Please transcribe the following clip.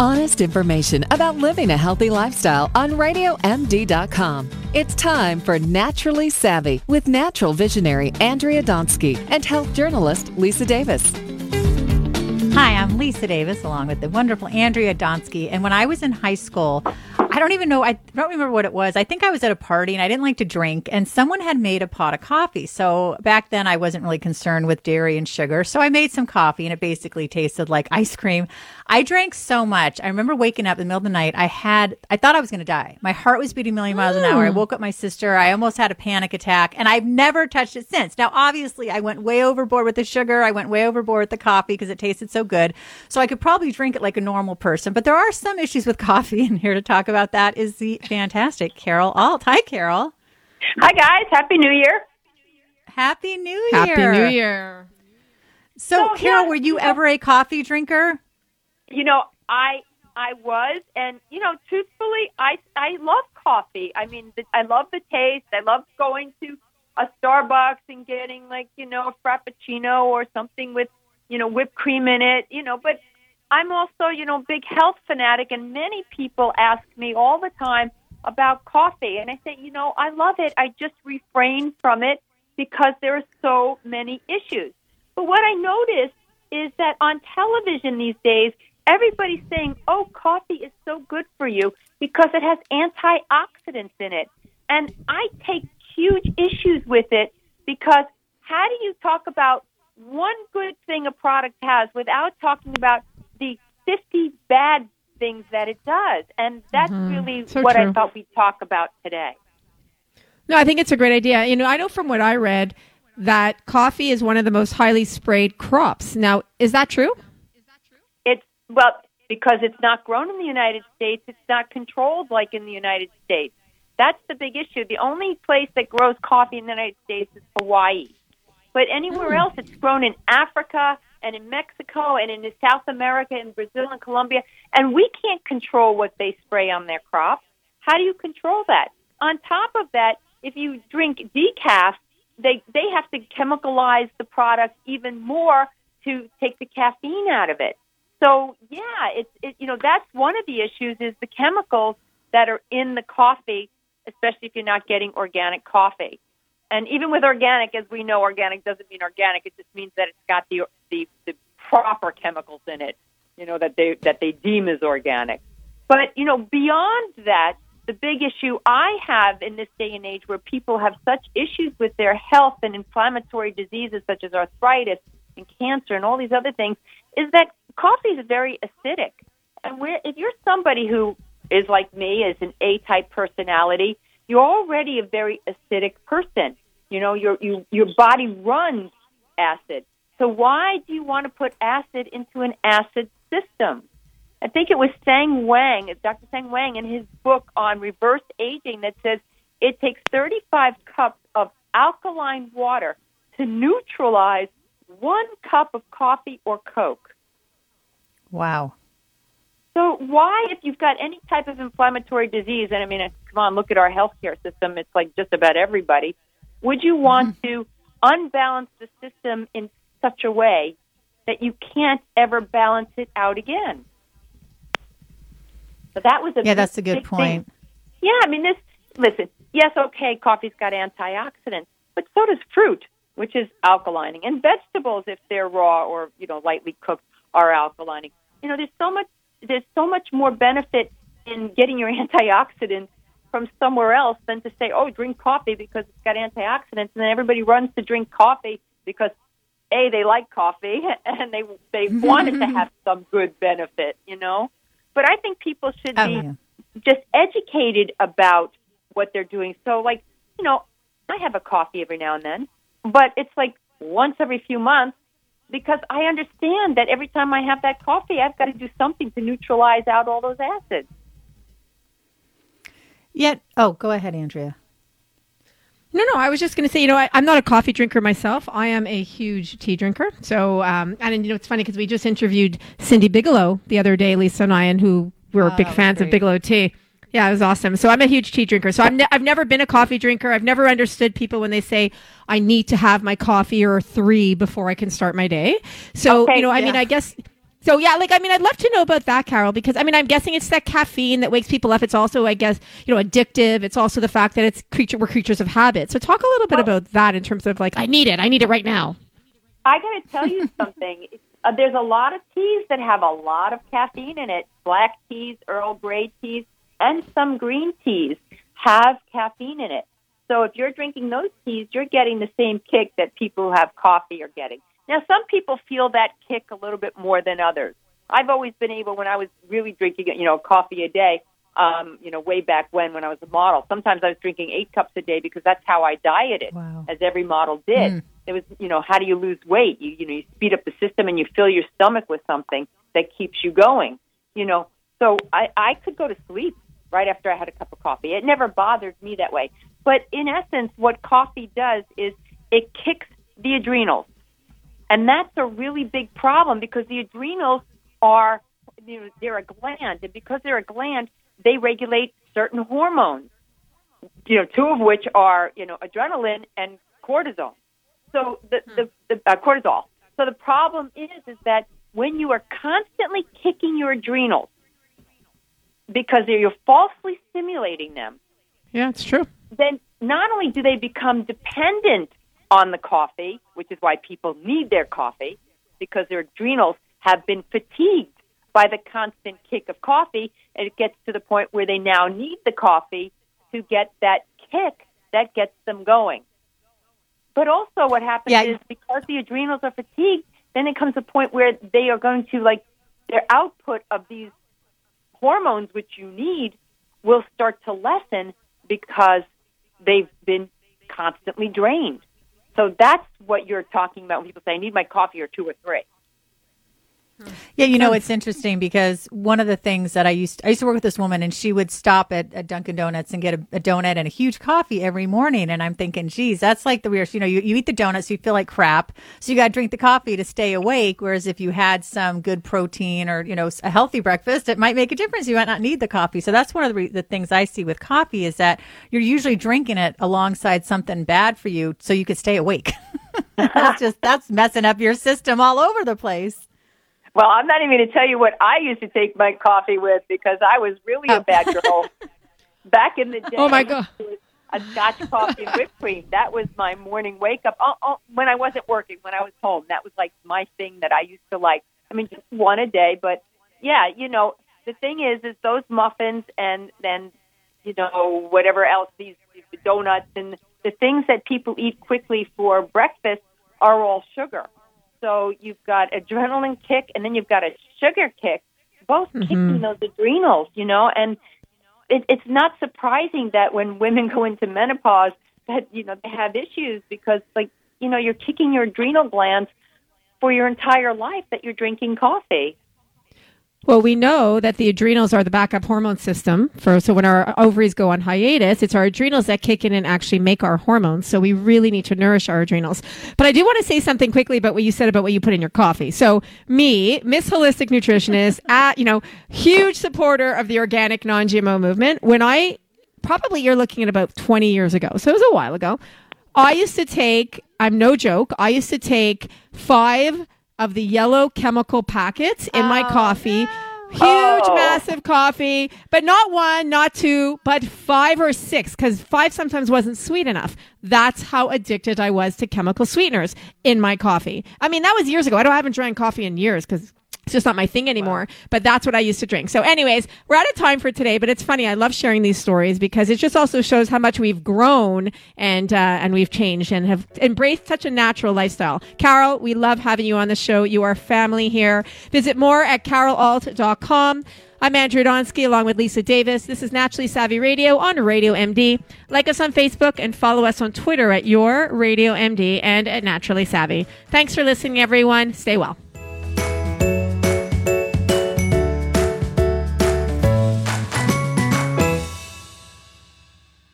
Honest information about living a healthy lifestyle on RadioMD.com. It's time for Naturally Savvy with natural visionary Andrea Donsky and health journalist Lisa Davis. Hi, I'm Lisa Davis along with the wonderful Andrea Donsky. And when I was in high school, I don't even know, I don't remember what it was. I think I was at a party and I didn't like to drink, and someone had made a pot of coffee. So back then, I wasn't really concerned with dairy and sugar. So I made some coffee, and it basically tasted like ice cream. I drank so much. I remember waking up in the middle of the night. I had, I thought I was going to die. My heart was beating a million miles an hour. I mm. woke up my sister. I almost had a panic attack, and I've never touched it since. Now, obviously, I went way overboard with the sugar. I went way overboard with the coffee because it tasted so good. So I could probably drink it like a normal person. But there are some issues with coffee, and here to talk about that is the fantastic Carol Alt. Hi, Carol. Hi, guys. Happy New Year. Happy New Year. Happy New Year. So, So, Carol, yeah, were you yeah. ever a coffee drinker? You know, I I was, and you know, truthfully, I I love coffee. I mean, the, I love the taste. I love going to a Starbucks and getting like you know a frappuccino or something with you know whipped cream in it. You know, but I'm also you know big health fanatic, and many people ask me all the time about coffee, and I say, you know, I love it. I just refrain from it because there are so many issues. But what I noticed is that on television these days, everybody's saying, oh, coffee is so good for you because it has antioxidants in it. And I take huge issues with it because how do you talk about one good thing a product has without talking about 50 bad things that it does? And that's mm-hmm. really So what I thought we'd talk about today. No, I think it's a great idea. You know, I know from what I read that coffee is one of the most highly sprayed crops. Now, is that true? is that true? It's well because it's not grown in the United States. It's not controlled like in the United States. That's the big issue. The only place that grows coffee in the United States is Hawaii, but anywhere hmm. else it's grown in Africa and in Mexico and in South America and Brazil and Colombia. And we can't control what they spray on their crops. How do you control that? On top of that, if you drink decaf, they they have to chemicalize the product even more to take the caffeine out of it. So yeah, it's it, you know that's one of the issues is the chemicals that are in the coffee, especially if you're not getting organic coffee. And even with organic, as we know, organic doesn't mean organic. It just means that it's got the the, the proper chemicals in it, you know that they that they deem as organic. But you know, beyond that, the big issue I have in this day and age, where people have such issues with their health and inflammatory diseases such as arthritis and cancer and all these other things, is that coffee is very acidic. And where, if you're somebody who is like me, is an A-type personality, you're already a very acidic person. You know, your you, your body runs acid. So why do you want to put acid into an acid system? I think it was Sang Whang, Dr. Sang Whang, in his book on reverse aging that says it takes 35 cups of alkaline water to neutralize one cup of coffee or Coke. Wow. So why, if you've got any type of inflammatory disease, and I mean, come on, look at our healthcare system; it's like just about everybody. Would you want mm-hmm. to unbalance the system in such a way that you can't ever balance it out again? So that was a Yeah, that's a good big thing. point. Yeah, I mean, this. Listen, yes, okay, coffee's got antioxidants, but so does fruit, which is alkalining, and vegetables, if they're raw or you know lightly cooked, are alkalining. You know, there's so much. There's so much more benefit in getting your antioxidants from somewhere else than to say, oh, drink coffee because it's got antioxidants, and then everybody runs to drink coffee because a they like coffee and they they wanted to have some good benefit, you know. But I think people should Oh, be yeah. just educated about what they're doing. So, like, you know, I have a coffee every now and then, but it's like once every few months because I understand that every time I have that coffee, I've got to do something to neutralize out all those acids. Yet, oh, go ahead, Andrea. No, no. I was just going to say, you know, I, I'm not a coffee drinker myself. I am a huge tea drinker. So, um, and you know, it's funny because we just interviewed Cindy Bigelow the other day, Lisa and I, and who were Oh, big fans great. of Bigelow tea. Yeah, it was awesome. So I'm a huge tea drinker. So I'm ne- I've never been a coffee drinker. I've never understood people when they say I need to have my coffee or three before I can start my day. So Okay, you know, I yeah. mean, I guess So yeah, like I mean, I'd love to know about that, Carol, because I mean, I'm guessing it's that caffeine that wakes people up. It's also, I guess, you know, addictive. It's also the fact that it's creature we're creatures of habit. So talk a little bit about that in terms of like, I need it, I need it right now. I got to tell you something. Uh, there's a lot of teas that have a lot of caffeine in it. Black teas, Earl Grey teas, and some green teas have caffeine in it. So if you're drinking those teas, you're getting the same kick that people who have coffee are getting. Now, some people feel that kick a little bit more than others. I've always been able, when I was really drinking, you know, coffee a day, um, you know, way back when, when I was a model. Sometimes I was drinking eight cups a day because that's how I dieted, Wow. as every model did. Mm. It was, you know, how do you lose weight? You, you know, you speed up the system and you fill your stomach with something that keeps you going. You know, so I, I could go to sleep right after I had a cup of coffee. It never bothered me that way. But in essence, what coffee does is it kicks the adrenals. And that's a really big problem because the adrenals are, you know, they're a gland. And because they're a gland, they regulate certain hormones, you know, two of which are, you know, adrenaline and cortisol. So the, the, the uh, cortisol. So the problem is, is that when you are constantly kicking your adrenals because you're falsely stimulating them, Yeah, it's true. then not only do they become dependent on the coffee, which is why people need their coffee, because their adrenals have been fatigued by the constant kick of coffee, and it gets to the point where they now need the coffee to get that kick that gets them going. But also, what happens Yeah. is because the adrenals are fatigued, then it comes a point where they are going to like their output of these hormones, which you need, will start to lessen because they've been constantly drained. So that's what you're talking about when people say, I need my coffee or two or three. Yeah, you know it's interesting because one of the things that I used to, I used to work with this woman and she would stop at, at Dunkin' Donuts and get a, a donut and a huge coffee every morning and I'm thinking, geez, that's like the weirdest. You know, you, you eat the donuts, you feel like crap, so you got to drink the coffee to stay awake. Whereas if you had some good protein or you know a healthy breakfast, it might make a difference. You might not need the coffee. So that's one of the, re- the things I see with coffee is that you're usually drinking it alongside something bad for you, so you could stay awake. that's just that's messing up your system all over the place. Well, I'm not even going to tell you what I used to take my coffee with because I was really a oh. bad girl back in the day. Oh, my God. A Scotch coffee and whipped cream. That was my morning wake up. Oh, oh, when I wasn't working, when I was home, that was like my thing that I used to like. I mean, just one a day, but yeah, you know, the thing is, is those muffins and then, you know, whatever else these, these donuts and the things that people eat quickly for breakfast are all sugar. So you've got adrenaline kick and then you've got a sugar kick, both kicking mm-hmm. those adrenals, you know, and it, it's not surprising that when women go into menopause that, you know, they have issues because like, you know, you're kicking your adrenal glands for your entire life that you're drinking coffee. Well, we know that the adrenals are the backup hormone system for so when our ovaries go on hiatus, it's our adrenals that kick in and actually make our hormones. So we really need to nourish our adrenals. But I do want to say something quickly about what you said about what you put in your coffee. So me, Miss Holistic Nutritionist, at you know, huge supporter of the organic non-GMO movement. When I probably you're looking at about 20 years ago. So it was a while ago. I used to take, I'm no joke, I used to take five of the yellow chemical packets in my oh, coffee. Huge, Oh. massive coffee, but not one, not two, but five or six, because five sometimes wasn't sweet enough. That's how addicted I was to chemical sweeteners in my coffee. I mean, that was years ago. I don't I haven't drank coffee in years because it's just not my thing anymore. But that's what I used to drink. So, anyways, we're out of time for today. But it's funny. I love sharing these stories because it just also shows how much we've grown and uh, and we've changed and have embraced such a natural lifestyle. Carol, we love having you on the show. You are family here. Visit more at carolalt.com. I'm Andrea Donsky along with Lisa Davis. This is Naturally Savvy Radio on Radio MD. Like us on Facebook and follow us on Twitter at Your Radio MD and at Naturally Savvy. Thanks for listening, everyone. Stay well.